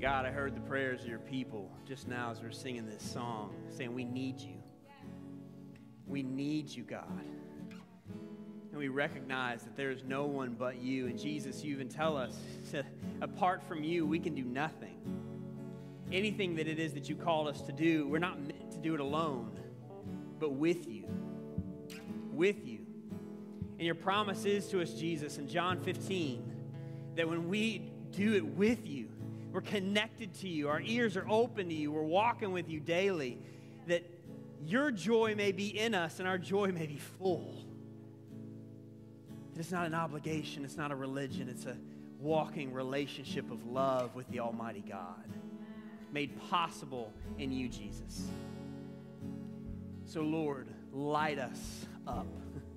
God, I heard the prayers of your people just now as we are singing this song, saying, We need you. We need you, God. And we recognize that there is no one but you. And Jesus, you even tell us, apart from you, we can do nothing. Anything that it is that you called us to do, we're not meant to do it alone, but with you. With you. And your promise is to us, Jesus, in John 15, that when we do it with you, we're connected to you, our ears are open to you, we're walking with you daily, that your joy may be in us and our joy may be full. That It's not an obligation, it's not a religion, it's a walking relationship of love with the Almighty God, made possible in you, Jesus. So, Lord, light us up.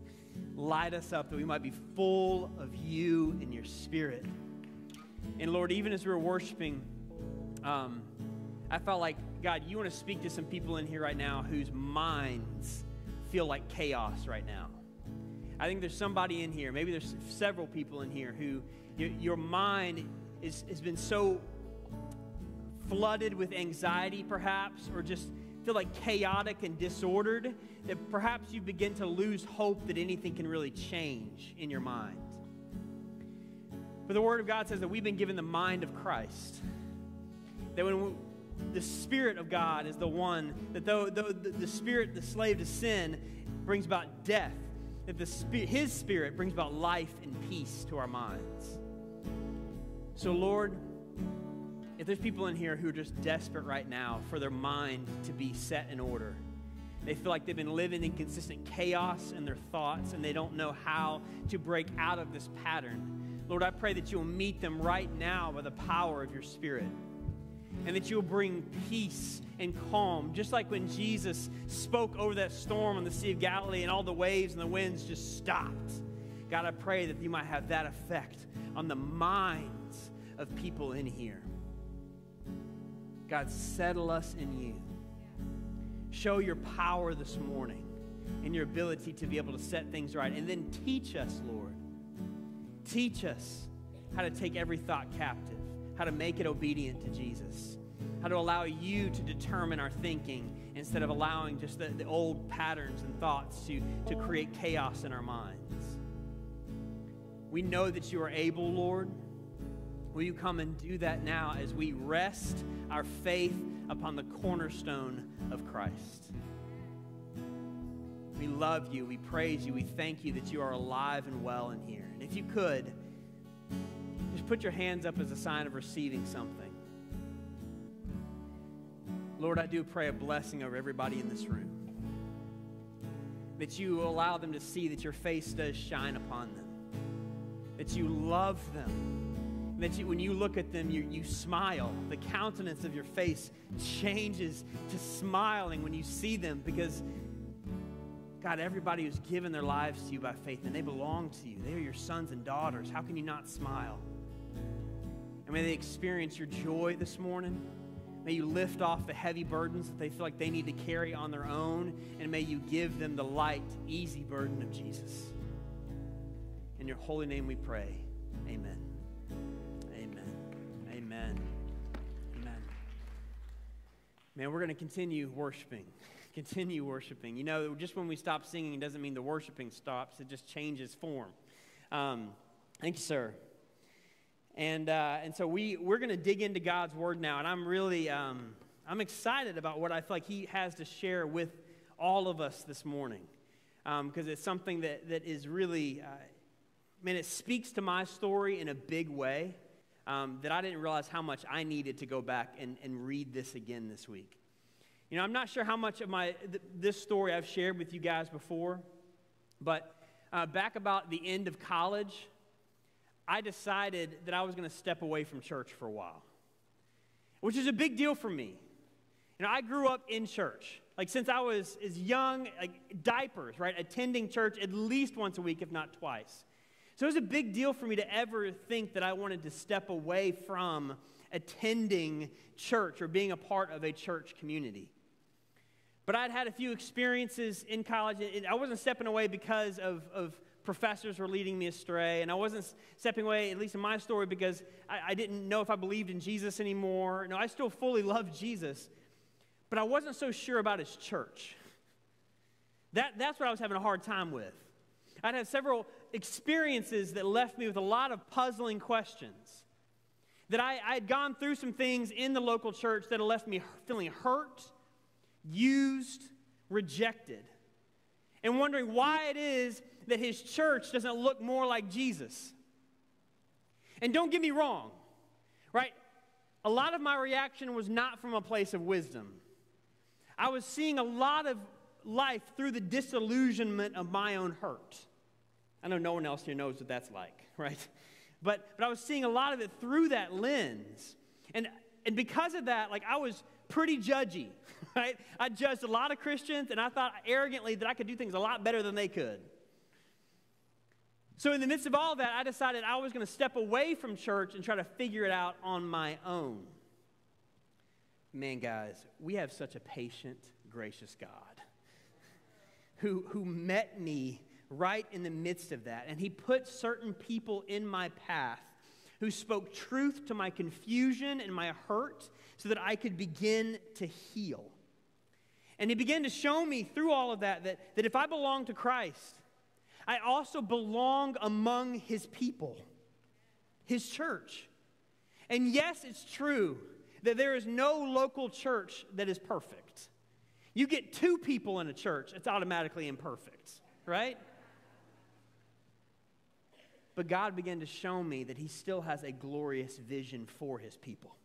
light us up that we might be full of you and your spirit. And Lord, even as we were worshiping, um, I felt like, God, you want to speak to some people in here right now whose minds feel like chaos right now. I think there's somebody in here, maybe there's several people in here who your, your mind is, has been so flooded with anxiety, perhaps, or just feel like chaotic and disordered that perhaps you begin to lose hope that anything can really change in your mind. But the Word of God says that we've been given the mind of Christ. That when we, the Spirit of God is the one, that though, though the, the Spirit, the slave to sin, brings about death, that the His Spirit brings about life and peace to our minds. So, Lord, if there's people in here who are just desperate right now for their mind to be set in order, they feel like they've been living in consistent chaos in their thoughts and they don't know how to break out of this pattern. Lord, I pray that you'll meet them right now by the power of your Spirit and that you'll bring peace and calm, just like when Jesus spoke over that storm on the Sea of Galilee and all the waves and the winds just stopped. God, I pray that you might have that effect on the minds of people in here. God, settle us in you. Show your power this morning and your ability to be able to set things right. And then teach us, Lord. Teach us how to take every thought captive how to make it obedient to Jesus, how to allow you to determine our thinking instead of allowing just the, the old patterns and thoughts to, to create chaos in our minds. We know that you are able, Lord. Will you come and do that now as we rest our faith upon the cornerstone of Christ? We love you. We praise you. We thank you that you are alive and well in here. And if you could, just put your hands up as a sign of receiving something. Lord, I do pray a blessing over everybody in this room. That you allow them to see that your face does shine upon them. That you love them. That you, when you look at them, you, you smile. The countenance of your face changes to smiling when you see them because, God, everybody who's given their lives to you by faith and they belong to you, they are your sons and daughters. How can you not smile? And may they experience your joy this morning. May you lift off the heavy burdens that they feel like they need to carry on their own. And may you give them the light, easy burden of Jesus. In your holy name we pray. Amen. Amen. Amen. Amen. Man, we're going to continue worshiping. Continue worshiping. You know, just when we stop singing doesn't mean the worshiping stops, it just changes form. Um, thank you, sir. And, uh, and so we, we're going to dig into God's word now. And I'm really um, I'm excited about what I feel like he has to share with all of us this morning. Because um, it's something that, that is really, uh, man, it speaks to my story in a big way um, that I didn't realize how much I needed to go back and, and read this again this week. You know, I'm not sure how much of my, th- this story I've shared with you guys before, but uh, back about the end of college, I decided that I was going to step away from church for a while, which is a big deal for me. You know, I grew up in church. Like since I was as young, like diapers, right? Attending church at least once a week, if not twice. So it was a big deal for me to ever think that I wanted to step away from attending church or being a part of a church community. But I'd had a few experiences in college. I wasn't stepping away because of, of professors were leading me astray, and I wasn't stepping away, at least in my story, because I, I didn't know if I believed in Jesus anymore. No, I still fully loved Jesus, but I wasn't so sure about his church. That, that's what I was having a hard time with. I'd had several experiences that left me with a lot of puzzling questions. That I, I had gone through some things in the local church that had left me feeling hurt, used, rejected, and wondering why it is that his church doesn't look more like Jesus. And don't get me wrong, right? A lot of my reaction was not from a place of wisdom. I was seeing a lot of life through the disillusionment of my own hurt. I know no one else here knows what that's like, right? But, but I was seeing a lot of it through that lens. And, and because of that, like I was pretty judgy, right? I judged a lot of Christians and I thought arrogantly that I could do things a lot better than they could. So, in the midst of all that, I decided I was going to step away from church and try to figure it out on my own. Man, guys, we have such a patient, gracious God who, who met me right in the midst of that. And he put certain people in my path who spoke truth to my confusion and my hurt so that I could begin to heal. And he began to show me through all of that that, that if I belong to Christ, I also belong among his people, his church. And yes, it's true that there is no local church that is perfect. You get two people in a church, it's automatically imperfect, right? But God began to show me that He still has a glorious vision for His people.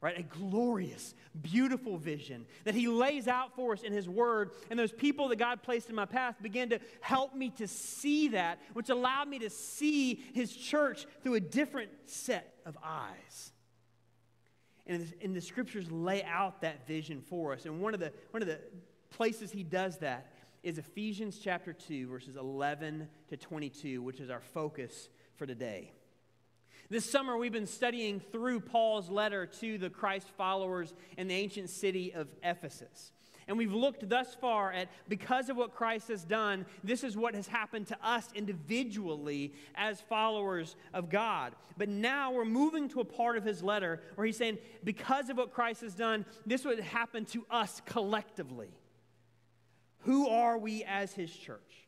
Right? A glorious, beautiful vision that He lays out for us in His Word. And those people that God placed in my path began to help me to see that, which allowed me to see His church through a different set of eyes. And, and the scriptures lay out that vision for us. And one of the, one of the places He does that is Ephesians chapter 2, verses 11 to 22, which is our focus for today. This summer, we've been studying through Paul's letter to the Christ followers in the ancient city of Ephesus. And we've looked thus far at because of what Christ has done, this is what has happened to us individually as followers of God. But now we're moving to a part of his letter where he's saying, because of what Christ has done, this would happen to us collectively. Who are we as his church?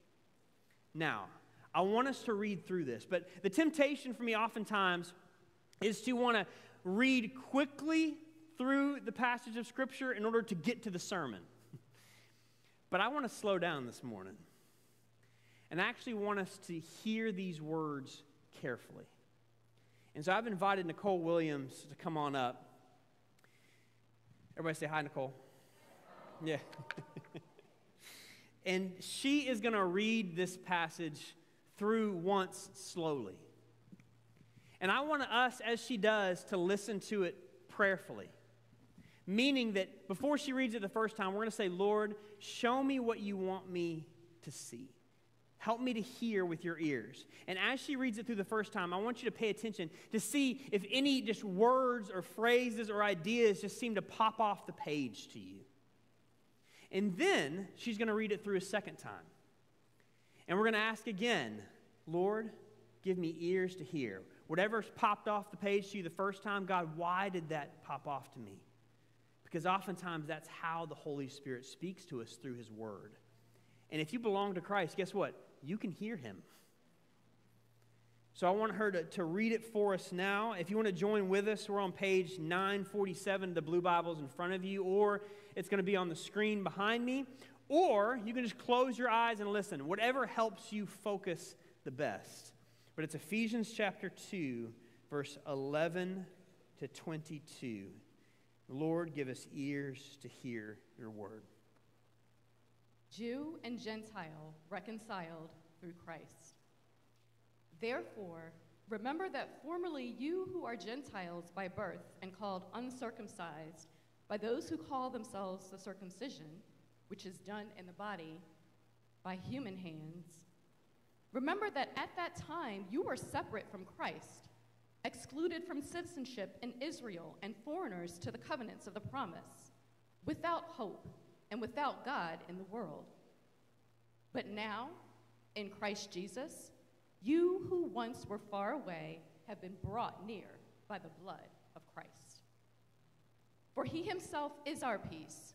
Now, I want us to read through this, but the temptation for me oftentimes is to want to read quickly through the passage of Scripture in order to get to the sermon. But I want to slow down this morning and I actually want us to hear these words carefully. And so I've invited Nicole Williams to come on up. Everybody say hi, Nicole. Yeah. And she is going to read this passage through once slowly. And I want us, as she does, to listen to it prayerfully. Meaning that before she reads it the first time, we're going to say, Lord, show me what you want me to see. Help me to hear with your ears. And as she reads it through the first time, I want you to pay attention to see if any just words or phrases or ideas just seem to pop off the page to you. And then she's going to read it through a second time. And we're going to ask again, Lord, give me ears to hear. Whatever's popped off the page to you the first time, God, why did that pop off to me? Because oftentimes that's how the Holy Spirit speaks to us through His Word. And if you belong to Christ, guess what? You can hear Him. So I want her to, to read it for us now. If you want to join with us, we're on page 947, the blue Bibles in front of you, or it's going to be on the screen behind me. Or you can just close your eyes and listen, whatever helps you focus the best. But it's Ephesians chapter 2, verse 11 to 22. Lord, give us ears to hear your word. Jew and Gentile reconciled through Christ. Therefore, remember that formerly you who are Gentiles by birth and called uncircumcised by those who call themselves the circumcision, which is done in the body by human hands, remember that at that time you were separate from Christ, excluded from citizenship in Israel, and foreigners to the covenants of the promise, without hope and without God in the world. But now, In Christ Jesus, you who once were far away have been brought near by the blood of Christ. For he himself is our peace,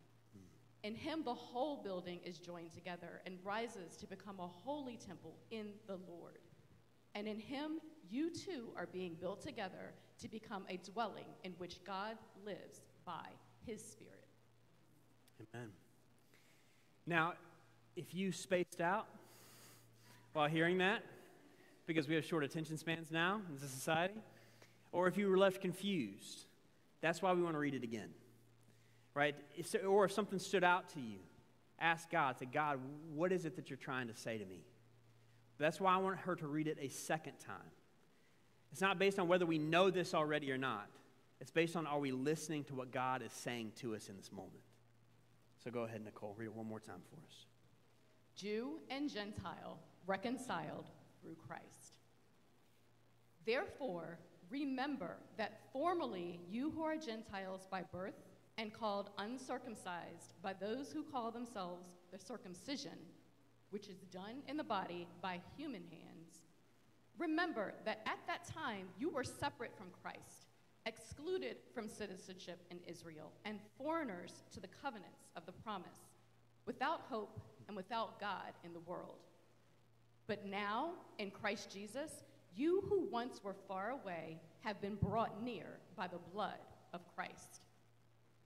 In him, the whole building is joined together and rises to become a holy temple in the Lord. And in him, you too are being built together to become a dwelling in which God lives by his Spirit. Amen. Now, if you spaced out while hearing that, because we have short attention spans now in this society, or if you were left confused, that's why we want to read it again. Right? Or if something stood out to you, ask God, say, God, what is it that you're trying to say to me? That's why I want her to read it a second time. It's not based on whether we know this already or not. It's based on are we listening to what God is saying to us in this moment. So go ahead, Nicole, read it one more time for us. Jew and Gentile reconciled through Christ. Therefore, remember that formerly you who are Gentiles by birth and called uncircumcised by those who call themselves the circumcision, which is done in the body by human hands, remember that at that time you were separate from Christ, excluded from citizenship in Israel, and foreigners to the covenants of the promise, without hope and without God in the world. But now, in Christ Jesus, you who once were far away have been brought near by the blood of Christ.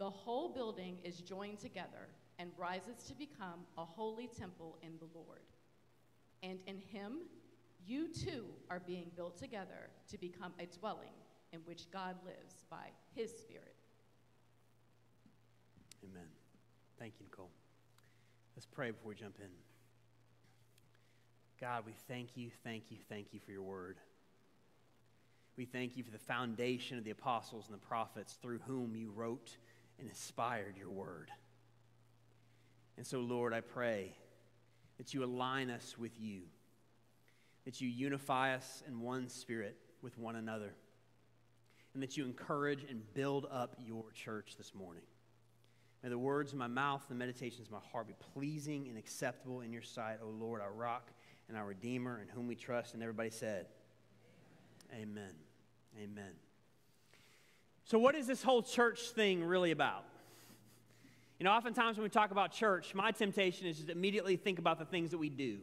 the whole building is joined together and rises to become a holy temple in the Lord. And in him, you too are being built together to become a dwelling in which God lives by his Spirit. Amen. Thank you, Nicole. Let's pray before we jump in. God, we thank you, thank you, thank you for your word. We thank you for the foundation of the apostles and the prophets through whom you wrote and inspired your word. And so, Lord, I pray that you align us with you, that you unify us in one spirit with one another, and that you encourage and build up your church this morning. May the words of my mouth, the meditations of my heart be pleasing and acceptable in your sight, O Lord, our rock and our Redeemer, in whom we trust. And everybody said, Amen. Amen. Amen. So, what is this whole church thing really about? You know, oftentimes when we talk about church, my temptation is just immediately think about the things that we do.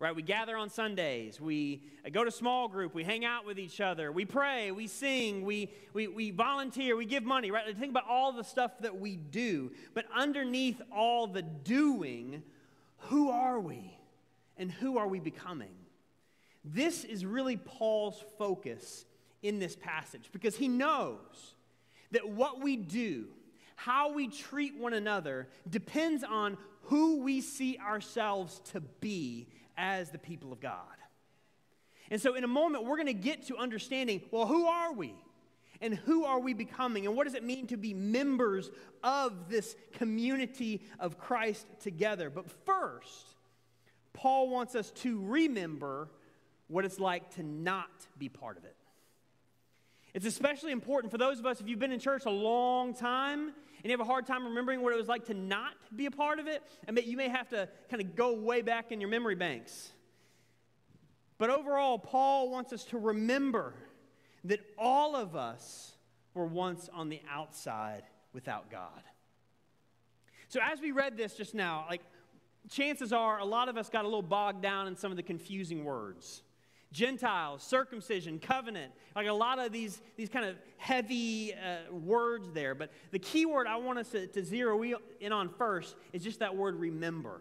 Right? We gather on Sundays, we uh, go to small group, we hang out with each other, we pray, we sing, we, we, we volunteer, we give money, right? Think about all the stuff that we do. But underneath all the doing, who are we? And who are we becoming? This is really Paul's focus in this passage because he knows that what we do, how we treat one another, depends on who we see ourselves to be as the people of God. And so, in a moment, we're going to get to understanding well, who are we? And who are we becoming? And what does it mean to be members of this community of Christ together? But first, Paul wants us to remember what it's like to not be part of it. It's especially important for those of us, if you've been in church a long time and you have a hard time remembering what it was like to not be a part of it, and you may have to kind of go way back in your memory banks. But overall, Paul wants us to remember that all of us were once on the outside without God. So, as we read this just now, like chances are a lot of us got a little bogged down in some of the confusing words. Gentiles, circumcision, covenant, like a lot of these, these kind of heavy uh, words there. But the key word I want us to, to zero in on first is just that word remember.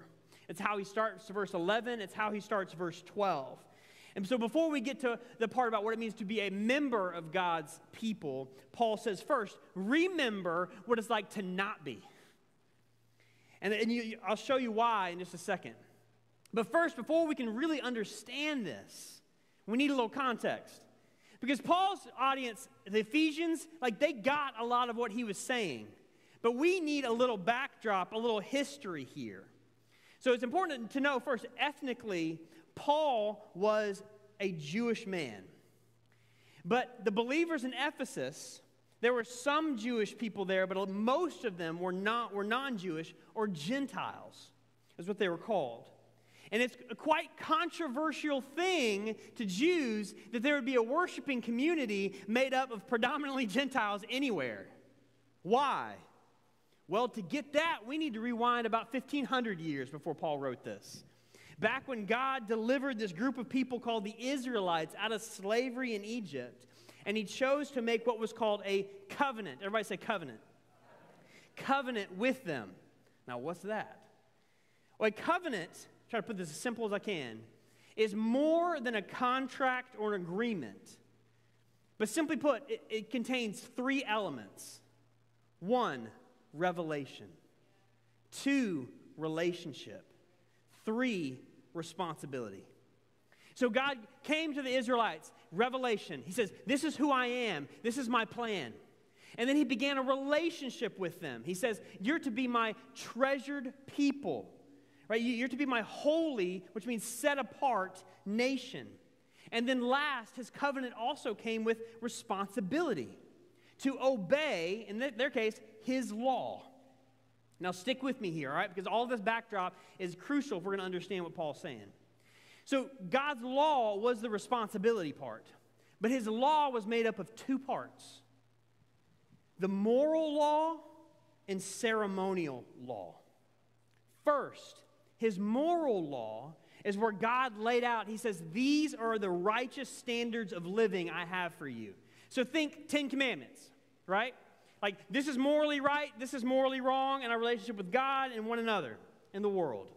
It's how he starts verse 11, it's how he starts verse 12. And so before we get to the part about what it means to be a member of God's people, Paul says first, remember what it's like to not be. And, and you, I'll show you why in just a second. But first, before we can really understand this, we need a little context. Because Paul's audience, the Ephesians, like they got a lot of what he was saying. But we need a little backdrop, a little history here. So it's important to know first, ethnically, Paul was a Jewish man. But the believers in Ephesus, there were some Jewish people there, but most of them were not were non-Jewish or Gentiles, is what they were called. And it's a quite controversial thing to Jews that there would be a worshiping community made up of predominantly Gentiles anywhere. Why? Well, to get that, we need to rewind about 1,500 years before Paul wrote this. Back when God delivered this group of people called the Israelites out of slavery in Egypt, and he chose to make what was called a covenant. Everybody say covenant. Covenant with them. Now, what's that? Well, a covenant, try to put this as simple as I can, is more than a contract or an agreement. But simply put, it, it contains three elements one, revelation, two, relationship, Three, responsibility. So God came to the Israelites, revelation. He says, This is who I am, this is my plan. And then he began a relationship with them. He says, You're to be my treasured people, right? You're to be my holy, which means set apart nation. And then last, his covenant also came with responsibility to obey, in their case, his law. Now, stick with me here, all right? Because all this backdrop is crucial if we're going to understand what Paul's saying. So, God's law was the responsibility part, but his law was made up of two parts the moral law and ceremonial law. First, his moral law is where God laid out, he says, These are the righteous standards of living I have for you. So, think Ten Commandments, right? Like, this is morally right, this is morally wrong in our relationship with God and one another in the world.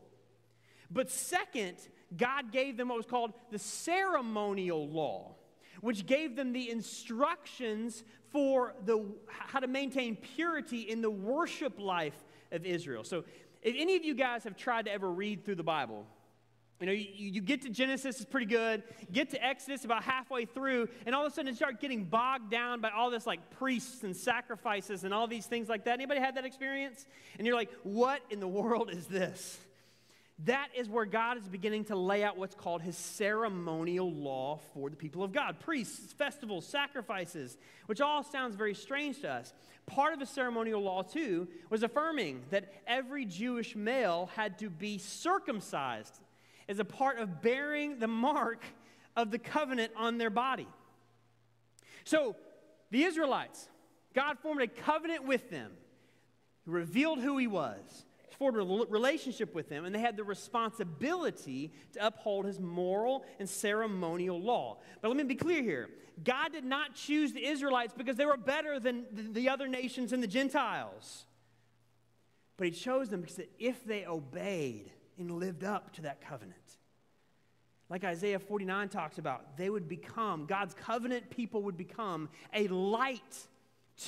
But second, God gave them what was called the ceremonial law, which gave them the instructions for the, how to maintain purity in the worship life of Israel. So, if any of you guys have tried to ever read through the Bible, you know, you, you, get to Genesis, it's pretty good. Get to Exodus about halfway through, and all of a sudden you start getting bogged down by all this like priests and sacrifices and all these things like that. Anybody had that experience? And you're like, what in the world is this? That is where God is beginning to lay out what's called his ceremonial law for the people of God priests, festivals, sacrifices, which all sounds very strange to us. Part of the ceremonial law, too, was affirming that every Jewish male had to be circumcised as a part of bearing the mark of the covenant on their body. So, the Israelites, God formed a covenant with them, he revealed who He was, formed a relationship with him, and they had the responsibility to uphold His moral and ceremonial law. But let me be clear here God did not choose the Israelites because they were better than the other nations and the Gentiles. But He chose them because if they obeyed, and lived up to that covenant. like Isaiah 49 talks about, they would become, God's covenant people would become a light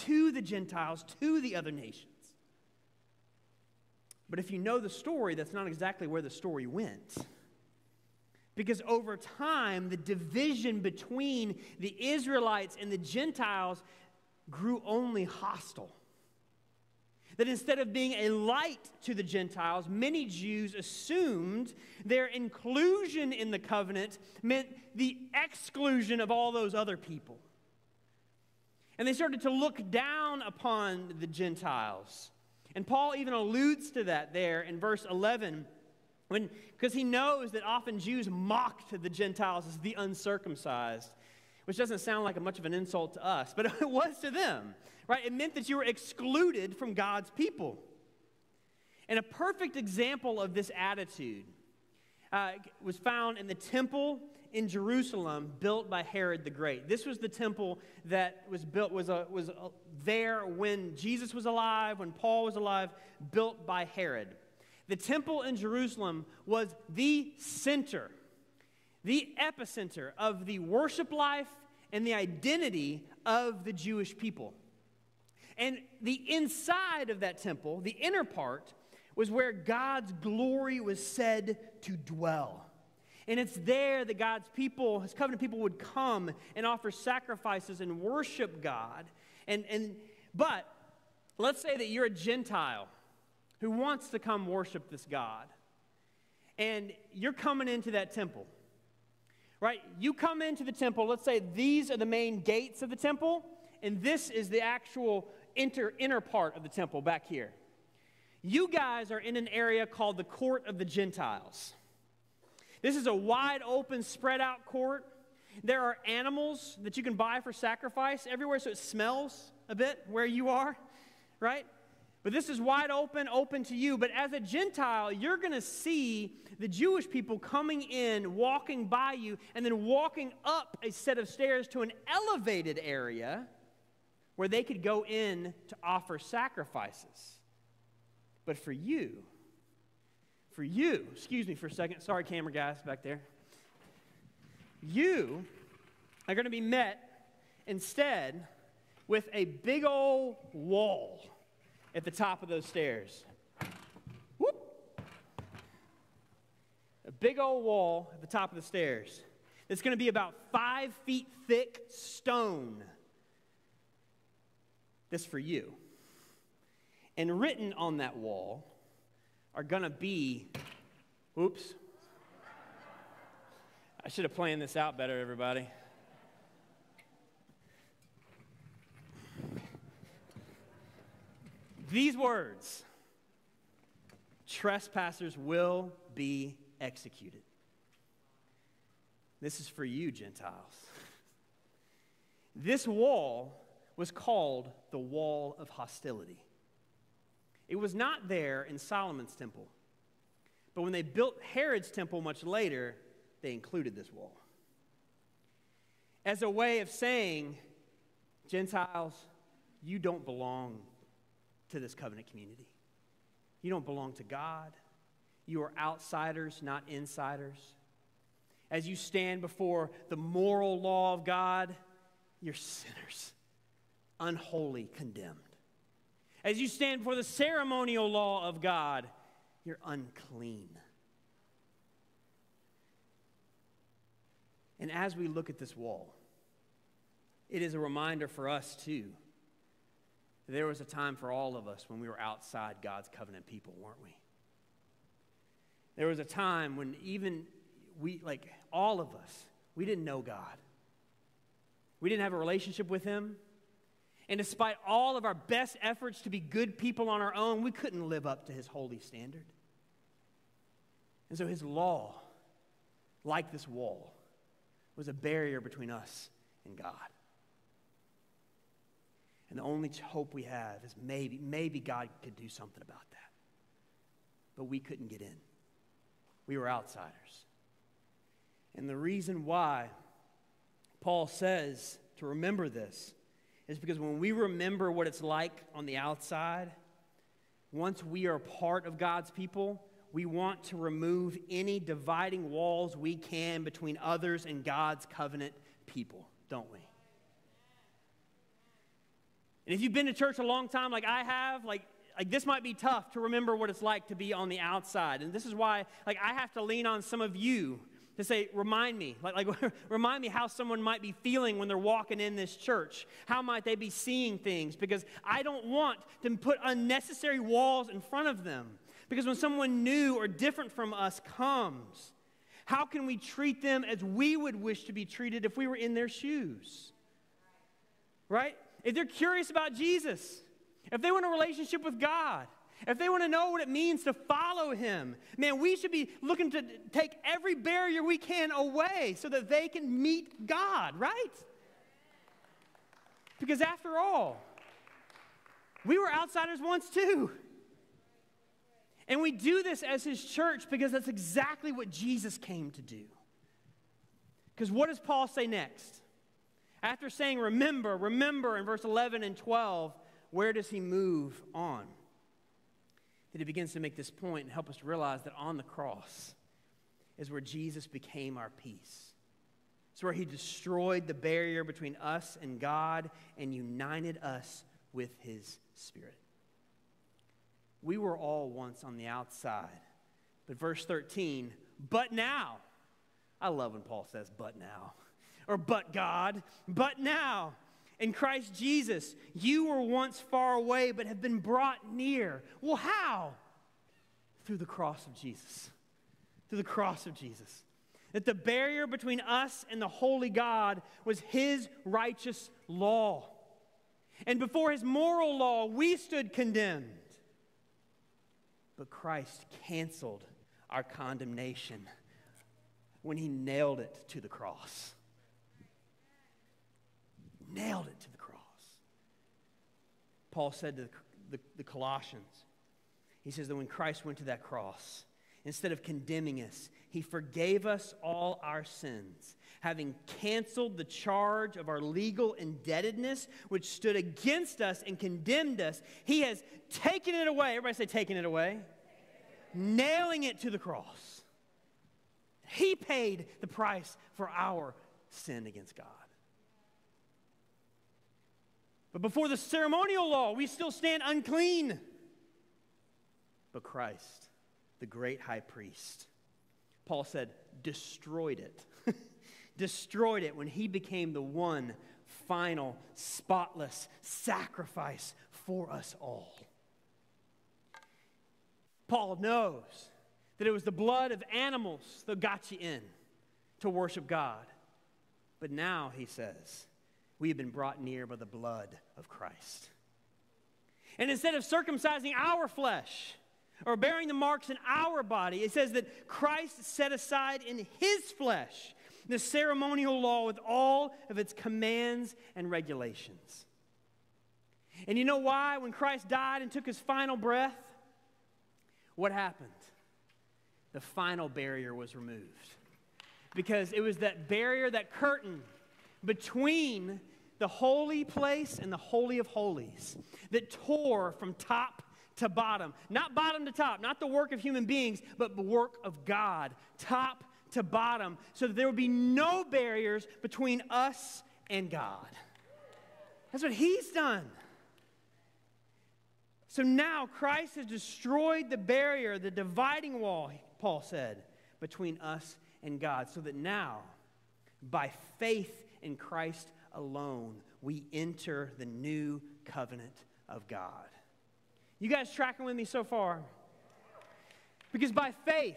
to the Gentiles, to the other nations. But if you know the story, that's not exactly where the story went. Because over time, the division between the Israelites and the Gentiles grew only hostile. That instead of being a light to the Gentiles, many Jews assumed their inclusion in the covenant meant the exclusion of all those other people. And they started to look down upon the Gentiles. And Paul even alludes to that there in verse 11 when because he knows that often Jews mocked the Gentiles as the uncircumcised, which doesn't sound like much of an insult to us, but it was to them, right? It meant that you were excluded from God's people. And a perfect example of this attitude uh, was found in the temple in Jerusalem built by Herod the Great. This was the temple that was built was a, was a, there when Jesus was alive, when Paul was alive, built by Herod. The temple in Jerusalem was the center, the epicenter of the worship life and the identity of the Jewish people. And the inside of that temple, the inner part, was where God's glory was said to dwell. And it's there that God's people, his covenant people, would come and offer sacrifices and worship God. And, and, but let's say that you're a Gentile who wants to come worship this God. And you're coming into that temple, right? You come into the temple, let's say these are the main gates of the temple, and this is the actual inter, inner part of the temple back here. You guys are in an area called the Court of the Gentiles. This is a wide open, spread out court. There are animals that you can buy for sacrifice everywhere, so it smells a bit where you are, right? But this is wide open, open to you. But as a Gentile, you're going to see the Jewish people coming in, walking by you, and then walking up a set of stairs to an elevated area where they could go in to offer sacrifices. But for you, for you, excuse me for a second, sorry, camera guys back there, you are going to be met instead with a big old wall at the top of those stairs. Whoop. A big old wall at the top of the stairs. It's going to be about five feet thick stone. This for you. And written on that wall are going to be, oops. I should have planned this out better, everybody. These words trespassers will be executed. This is for you, Gentiles. This wall was called the wall of hostility. It was not there in Solomon's temple, but when they built Herod's temple much later, they included this wall. As a way of saying, Gentiles, you don't belong to this covenant community. You don't belong to God. You are outsiders, not insiders. As you stand before the moral law of God, you're sinners, unholy, condemned. As you stand before the ceremonial law of God, you're unclean. And as we look at this wall, it is a reminder for us too there was a time for all of us when we were outside God's covenant people, weren't we? There was a time when even we, like all of us, we didn't know God. We didn't have a relationship with Him. And despite all of our best efforts to be good people on our own, we couldn't live up to His holy standard. And so His law, like this wall, was a barrier between us and God. And the only hope we have is maybe, maybe God could do something about that. But we couldn't get in. We were outsiders. And the reason why Paul says to remember this is because when we remember what it's like on the outside, once we are part of God's people, we want to remove any dividing walls we can between others and God's covenant people, don't we? And if you've been to church a long time like I have, like like this might be tough to remember what it's like to be on the outside. And this is why like I have to lean on some of you to say, remind me, like, like remind me how someone might be feeling when they're walking in this church. How might they be seeing things? Because I don't want to put unnecessary walls in front of them. Because when someone new or different from us comes, how can we treat them as we would wish to be treated if we were in their shoes? Right? If they're curious about Jesus, if they want a relationship with God, if they want to know what it means to follow Him, man, we should be looking to take every barrier we can away so that they can meet God, right? Because after all, we were outsiders once too. And we do this as His church because that's exactly what Jesus came to do. Because what does Paul say next? After saying, remember, remember in verse 11 and 12, where does he move on? That he begins to make this point and help us realize that on the cross is where Jesus became our peace. It's where he destroyed the barrier between us and God and united us with his Spirit. We were all once on the outside. But verse 13, but now, I love when Paul says, but now, or but God, but now in Christ Jesus, you were once far away but have been brought near. Well, how? Through the cross of Jesus. Through the cross of Jesus. That the barrier between us and the holy God was his righteous law. And before his moral law, we stood condemned. But Christ canceled our condemnation when he nailed it to the cross nailed it to the cross. Paul said to the, the, the Colossians, he says that when Christ went to that cross, instead of condemning us, he forgave us all our sins, having canceled the charge of our legal indebtedness, which stood against us and condemned us. He has taken it away. Everybody say, taken it away. Nailing it to the cross. He paid the price for our sin against God. But before the ceremonial law, we still stand unclean. But Christ, the great high priest, Paul said, destroyed it. destroyed it when he became the one final, spotless sacrifice for us all. Paul knows that it was the blood of animals that got you in to worship God. But now, he says, we have been brought near by the blood of Christ. And instead of circumcising our flesh or bearing the marks in our body, it says that Christ set aside in his flesh the ceremonial law with all of its commands and regulations. And you know why? When Christ died and took his final breath, what happened? The final barrier was removed. Because it was that barrier, that curtain between the holy place and the holy of holies that tore from top to bottom. Not bottom to top, not the work of human beings, but the work of God, top to bottom, so that there would be no barriers between us and God. That's what He's done. So now Christ has destroyed the barrier, the dividing wall, Paul said, between us and God, so that now, by faith in Christ alone, we enter the new covenant of God. You guys tracking with me so far? Because by faith,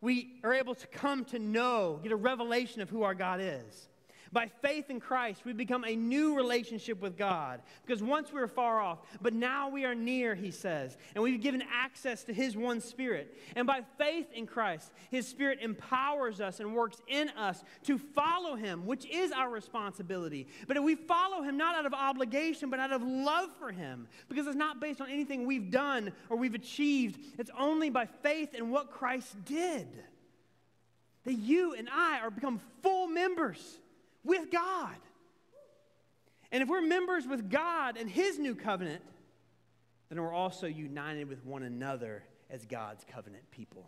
we are able to come to know, get a revelation of who our God is. By faith in Christ, we become a new relationship with God. Because once we were far off, but now we are near, he says. And we've given access to his one Spirit. And by faith in Christ, his Spirit empowers us and works in us to follow him, which is our responsibility. But we follow him not out of obligation, but out of love for him, because it's not based on anything we've done or we've achieved, it's only by faith in what Christ did. That you and I are become full members with God. And if we're members with God and His new covenant, then we're also united with one another as God's covenant people.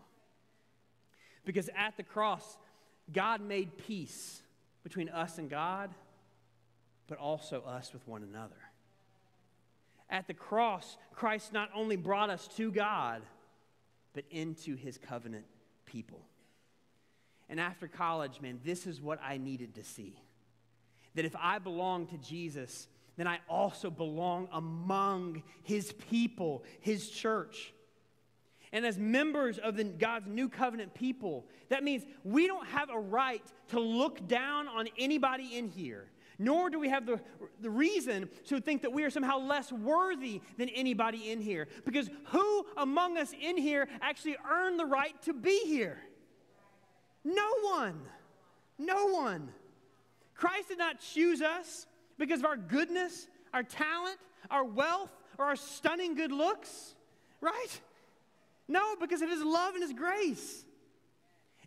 Because at the cross, God made peace between us and God, but also us with one another. At the cross, Christ not only brought us to God, but into his covenant people. And after college, man, this is what I needed to see. That if I belong to Jesus, then I also belong among his people, his church. And as members of the, God's new covenant people, that means we don't have a right to look down on anybody in here, nor do we have the, the reason to think that we are somehow less worthy than anybody in here. Because who among us in here actually earned the right to be here? No one. No one. Christ did not choose us because of our goodness, our talent, our wealth, or our stunning good looks, right? No, because of his love and his grace.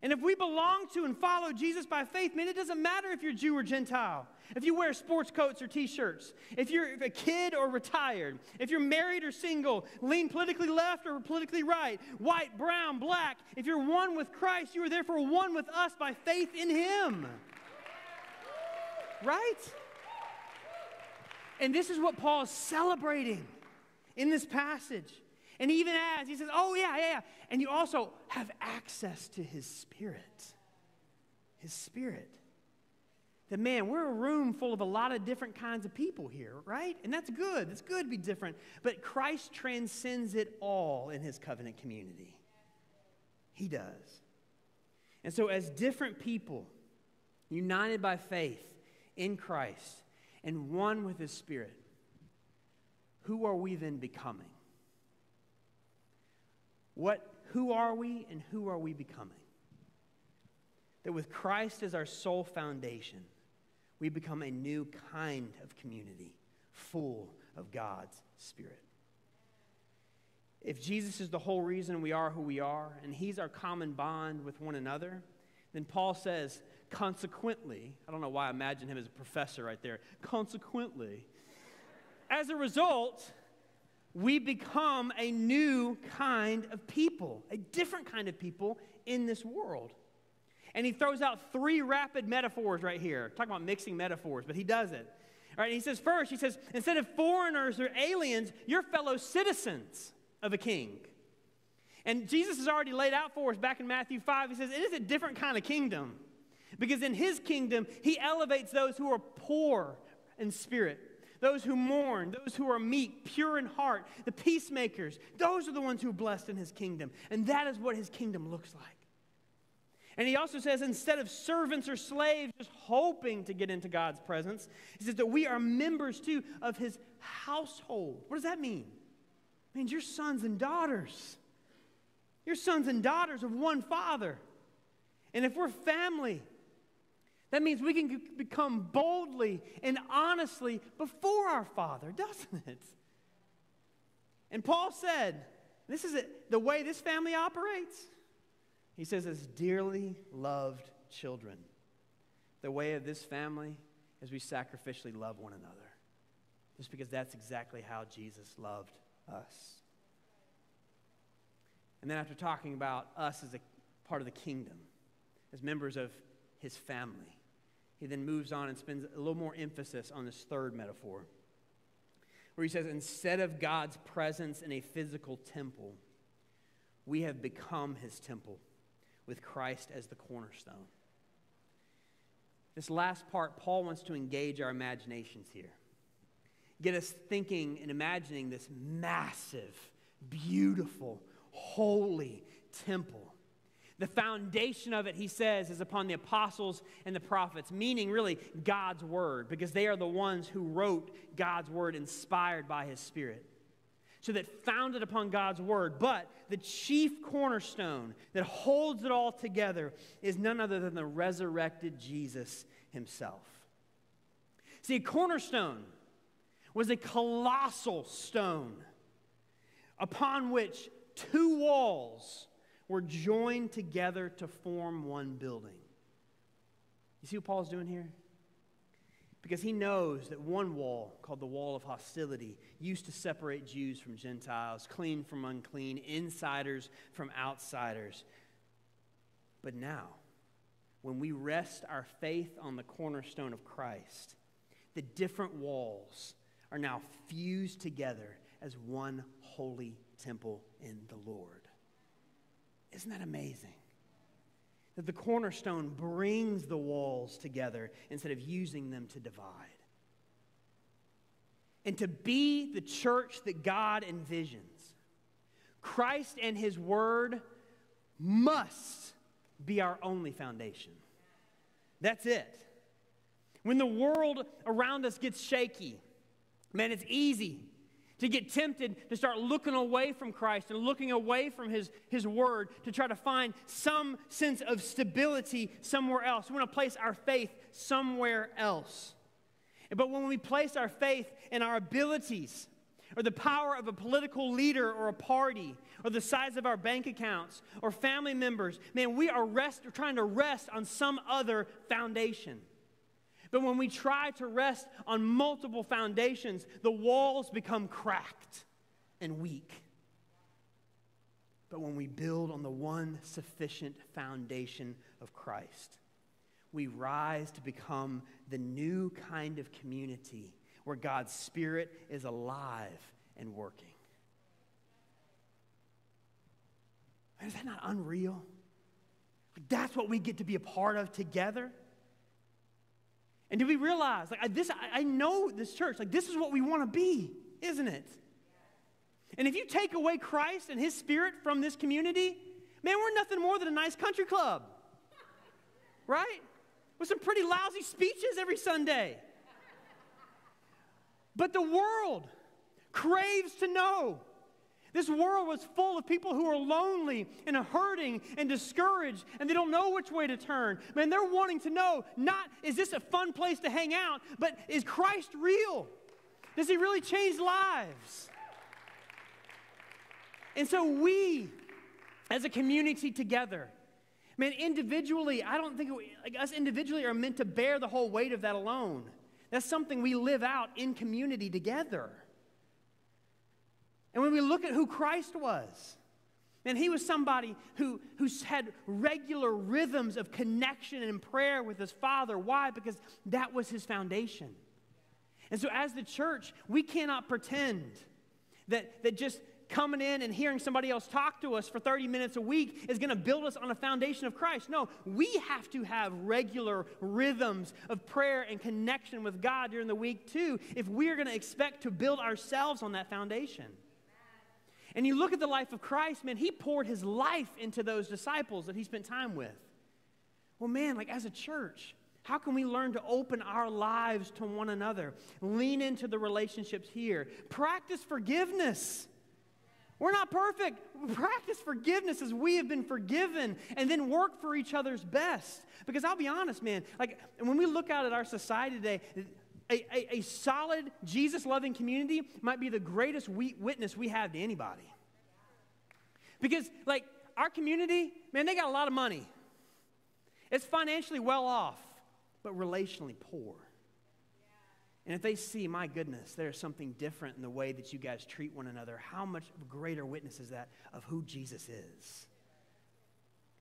And if we belong to and follow Jesus by faith, man, it doesn't matter if you're Jew or Gentile. If you wear sports coats or t shirts, if you're a kid or retired, if you're married or single, lean politically left or politically right, white, brown, black, if you're one with Christ, you are therefore one with us by faith in Him. Right? And this is what Paul is celebrating in this passage. And even as he says, Oh, yeah, yeah, yeah. And you also have access to his spirit. His spirit. That man, we're a room full of a lot of different kinds of people here, right? And that's good. It's good to be different. But Christ transcends it all in his covenant community. He does. And so, as different people, united by faith in Christ and one with his spirit, who are we then becoming? What, who are we and who are we becoming? That with Christ as our sole foundation, we become a new kind of community full of God's Spirit. If Jesus is the whole reason we are who we are, and He's our common bond with one another, then Paul says, consequently, I don't know why I imagine him as a professor right there, consequently, as a result, we become a new kind of people, a different kind of people in this world. And he throws out three rapid metaphors right here. Talking about mixing metaphors, but he does it. All right, he says, first, he says, instead of foreigners or aliens, you're fellow citizens of a king. And Jesus has already laid out for us back in Matthew 5. He says, it is a different kind of kingdom. Because in his kingdom, he elevates those who are poor in spirit those who mourn, those who are meek, pure in heart, the peacemakers. Those are the ones who are blessed in his kingdom. And that is what his kingdom looks like. And he also says, instead of servants or slaves just hoping to get into God's presence, he says that we are members too of his household. What does that mean? It means you're sons and daughters. You're sons and daughters of one father. And if we're family, that means we can become boldly and honestly before our Father, doesn't it? And Paul said, This is it, the way this family operates. He says, as dearly loved children. The way of this family is we sacrificially love one another. Just because that's exactly how Jesus loved us. And then, after talking about us as a part of the kingdom, as members of his family, he then moves on and spends a little more emphasis on this third metaphor, where he says, instead of God's presence in a physical temple, we have become his temple with Christ as the cornerstone. This last part, Paul wants to engage our imaginations here. Get us thinking and imagining this massive, beautiful, holy temple the foundation of it, he says, is upon the apostles and the prophets, meaning really God's word, because they are the ones who wrote God's word inspired by his spirit. So that founded upon God's word, but the chief cornerstone that holds it all together is none other than the resurrected Jesus himself. See, a cornerstone was a colossal stone upon which two walls were joined together to form one building. You see what Paul's doing here? Because he knows that one wall, called the wall of hostility, used to separate Jews from Gentiles, clean from unclean, insiders from outsiders. But now, when we rest our faith on the cornerstone of Christ, the different walls are now fused together as one holy temple in the Lord. Isn't that amazing? That the cornerstone brings the walls together instead of using them to divide. And to be the church that God envisions, Christ and His Word must be our only foundation. That's it. When the world around us gets shaky, man, it's easy to get tempted to start looking away from Christ and looking away from His, His Word to try to find some sense of stability somewhere else. We want to place our faith somewhere else. But when we place our faith in our abilities, or the power of a political leader or a party, or the size of our bank accounts, or family members, man, we are rest, trying to rest on some other foundation. But when we try to rest on multiple foundations, the walls become cracked and weak. But when we build on the one sufficient foundation of Christ, we rise to become the new kind of community where God's Spirit is alive and working. Is that not unreal? That's what we get to be a part of together. And do we realize, like, I, this, I, I know this church, like, this is what we want to be, isn't it? And if you take away Christ and His Spirit from this community, man, we're nothing more than a nice country club, right? With some pretty lousy speeches every Sunday. But the world craves to know this world was full of people who are lonely and hurting and discouraged and they don't know which way to turn. Man, they're wanting to know not is this a fun place to hang out, but is Christ real? Does he really change lives? And so we, as a community together, man, individually, I don't think we, like us individually are meant to bear the whole weight of that alone. That's something we live out in community together. And when we look at who Christ was, and he was somebody who, who had regular rhythms of connection and prayer with his Father. Why? Because that was his foundation. And so, as the church, we cannot pretend that, that just coming in and hearing somebody else talk to us for 30 minutes a week is going to build us on a foundation of Christ. No, we have to have regular rhythms of prayer and connection with God during the week, too, if we are going to expect to build ourselves on that foundation. And you look at the life of Christ, man, he poured his life into those disciples that he spent time with. Well, man, like as a church, how can we learn to open our lives to one another? Lean into the relationships here. Practice forgiveness. We're not perfect. Practice forgiveness as we have been forgiven and then work for each other's best. Because I'll be honest, man, like when we look out at our society today, a, a, a solid, Jesus loving community might be the greatest we, witness we have to anybody. Because, like, our community, man, they got a lot of money. It's financially well off, but relationally poor. And if they see, my goodness, there's something different in the way that you guys treat one another, how much greater witness is that of who Jesus is?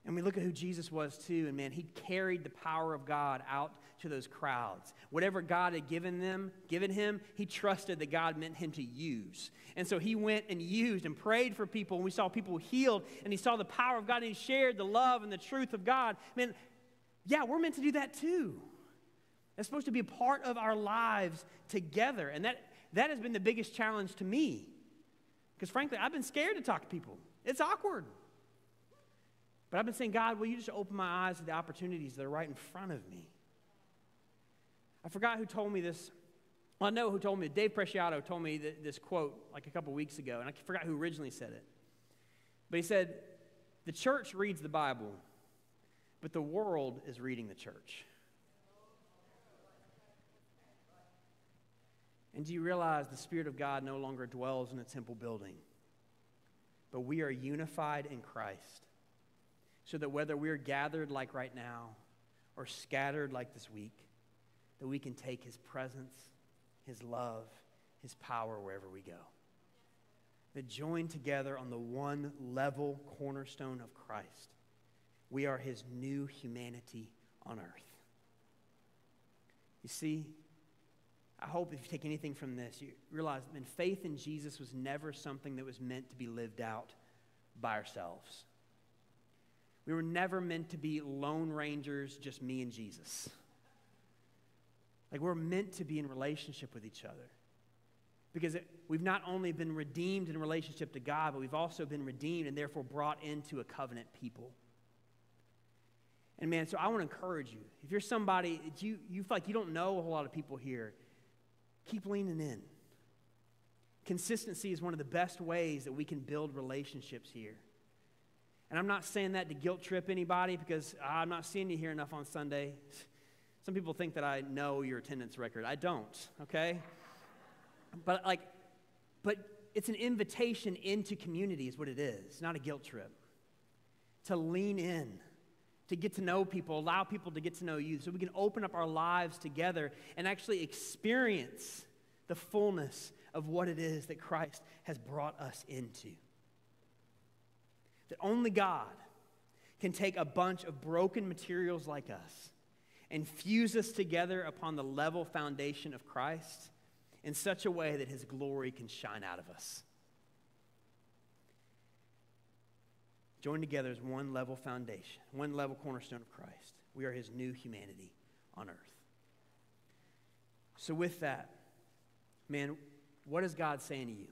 And we look at who Jesus was too, and man, he carried the power of God out to those crowds. Whatever God had given them, given him, he trusted that God meant him to use. And so he went and used and prayed for people, and we saw people healed, and he saw the power of God, and he shared the love and the truth of God. Man, yeah, we're meant to do that too. That's supposed to be a part of our lives together. And that, that has been the biggest challenge to me. Because frankly, I've been scared to talk to people. It's awkward. But I've been saying, God, will you just open my eyes to the opportunities that are right in front of me? I forgot who told me this. Well, I know who told me. Dave Preciado told me this quote like a couple weeks ago, and I forgot who originally said it. But he said, The church reads the Bible, but the world is reading the church. And do you realize the Spirit of God no longer dwells in a temple building, but we are unified in Christ? So that whether we're gathered like right now or scattered like this week, that we can take his presence, his love, his power wherever we go. That joined together on the one level cornerstone of Christ, we are his new humanity on earth. You see, I hope if you take anything from this, you realize that faith in Jesus was never something that was meant to be lived out by ourselves. We were never meant to be lone rangers, just me and Jesus. Like we're meant to be in relationship with each other. Because it, we've not only been redeemed in relationship to God, but we've also been redeemed and therefore brought into a covenant people. And man, so I want to encourage you. If you're somebody, you, you feel like you don't know a whole lot of people here, keep leaning in. Consistency is one of the best ways that we can build relationships here. And I'm not saying that to guilt trip anybody because I'm not seeing you here enough on Sunday. Some people think that I know your attendance record. I don't, okay? But like, but it's an invitation into community, is what it is, not a guilt trip. To lean in, to get to know people, allow people to get to know you, so we can open up our lives together and actually experience the fullness of what it is that Christ has brought us into. That only God can take a bunch of broken materials like us and fuse us together upon the level foundation of Christ in such a way that his glory can shine out of us. Joined together as one level foundation, one level cornerstone of Christ. We are his new humanity on earth. So, with that, man, what is God saying to you?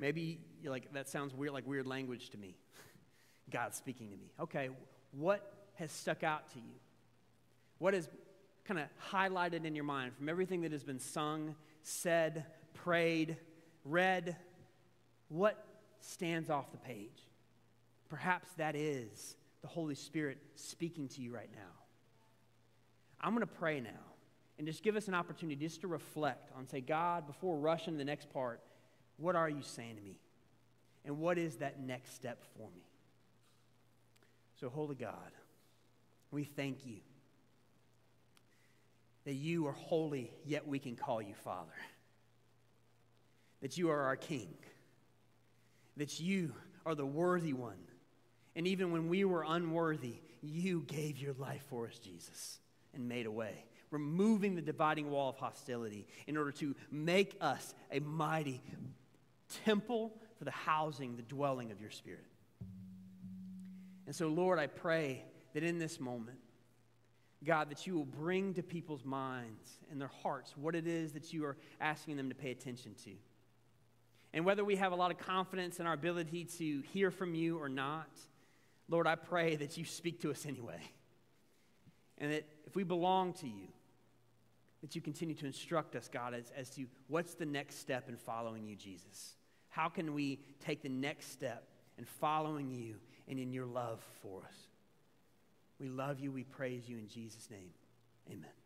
Maybe you're like, that sounds weird, like weird language to me. God speaking to me. Okay, what has stuck out to you? What is kind of highlighted in your mind from everything that has been sung, said, prayed, read? What stands off the page? Perhaps that is the Holy Spirit speaking to you right now. I'm going to pray now and just give us an opportunity just to reflect on, say, God, before rushing to the next part, what are you saying to me? And what is that next step for me? So, Holy God, we thank you that you are holy, yet we can call you Father. That you are our King. That you are the worthy one. And even when we were unworthy, you gave your life for us, Jesus, and made a way, removing the dividing wall of hostility in order to make us a mighty temple for the housing, the dwelling of your Spirit. And so, Lord, I pray that in this moment, God, that you will bring to people's minds and their hearts what it is that you are asking them to pay attention to. And whether we have a lot of confidence in our ability to hear from you or not, Lord, I pray that you speak to us anyway. And that if we belong to you, that you continue to instruct us, God, as, as to what's the next step in following you, Jesus. How can we take the next step in following you and in your love for us? We love you. We praise you in Jesus' name. Amen.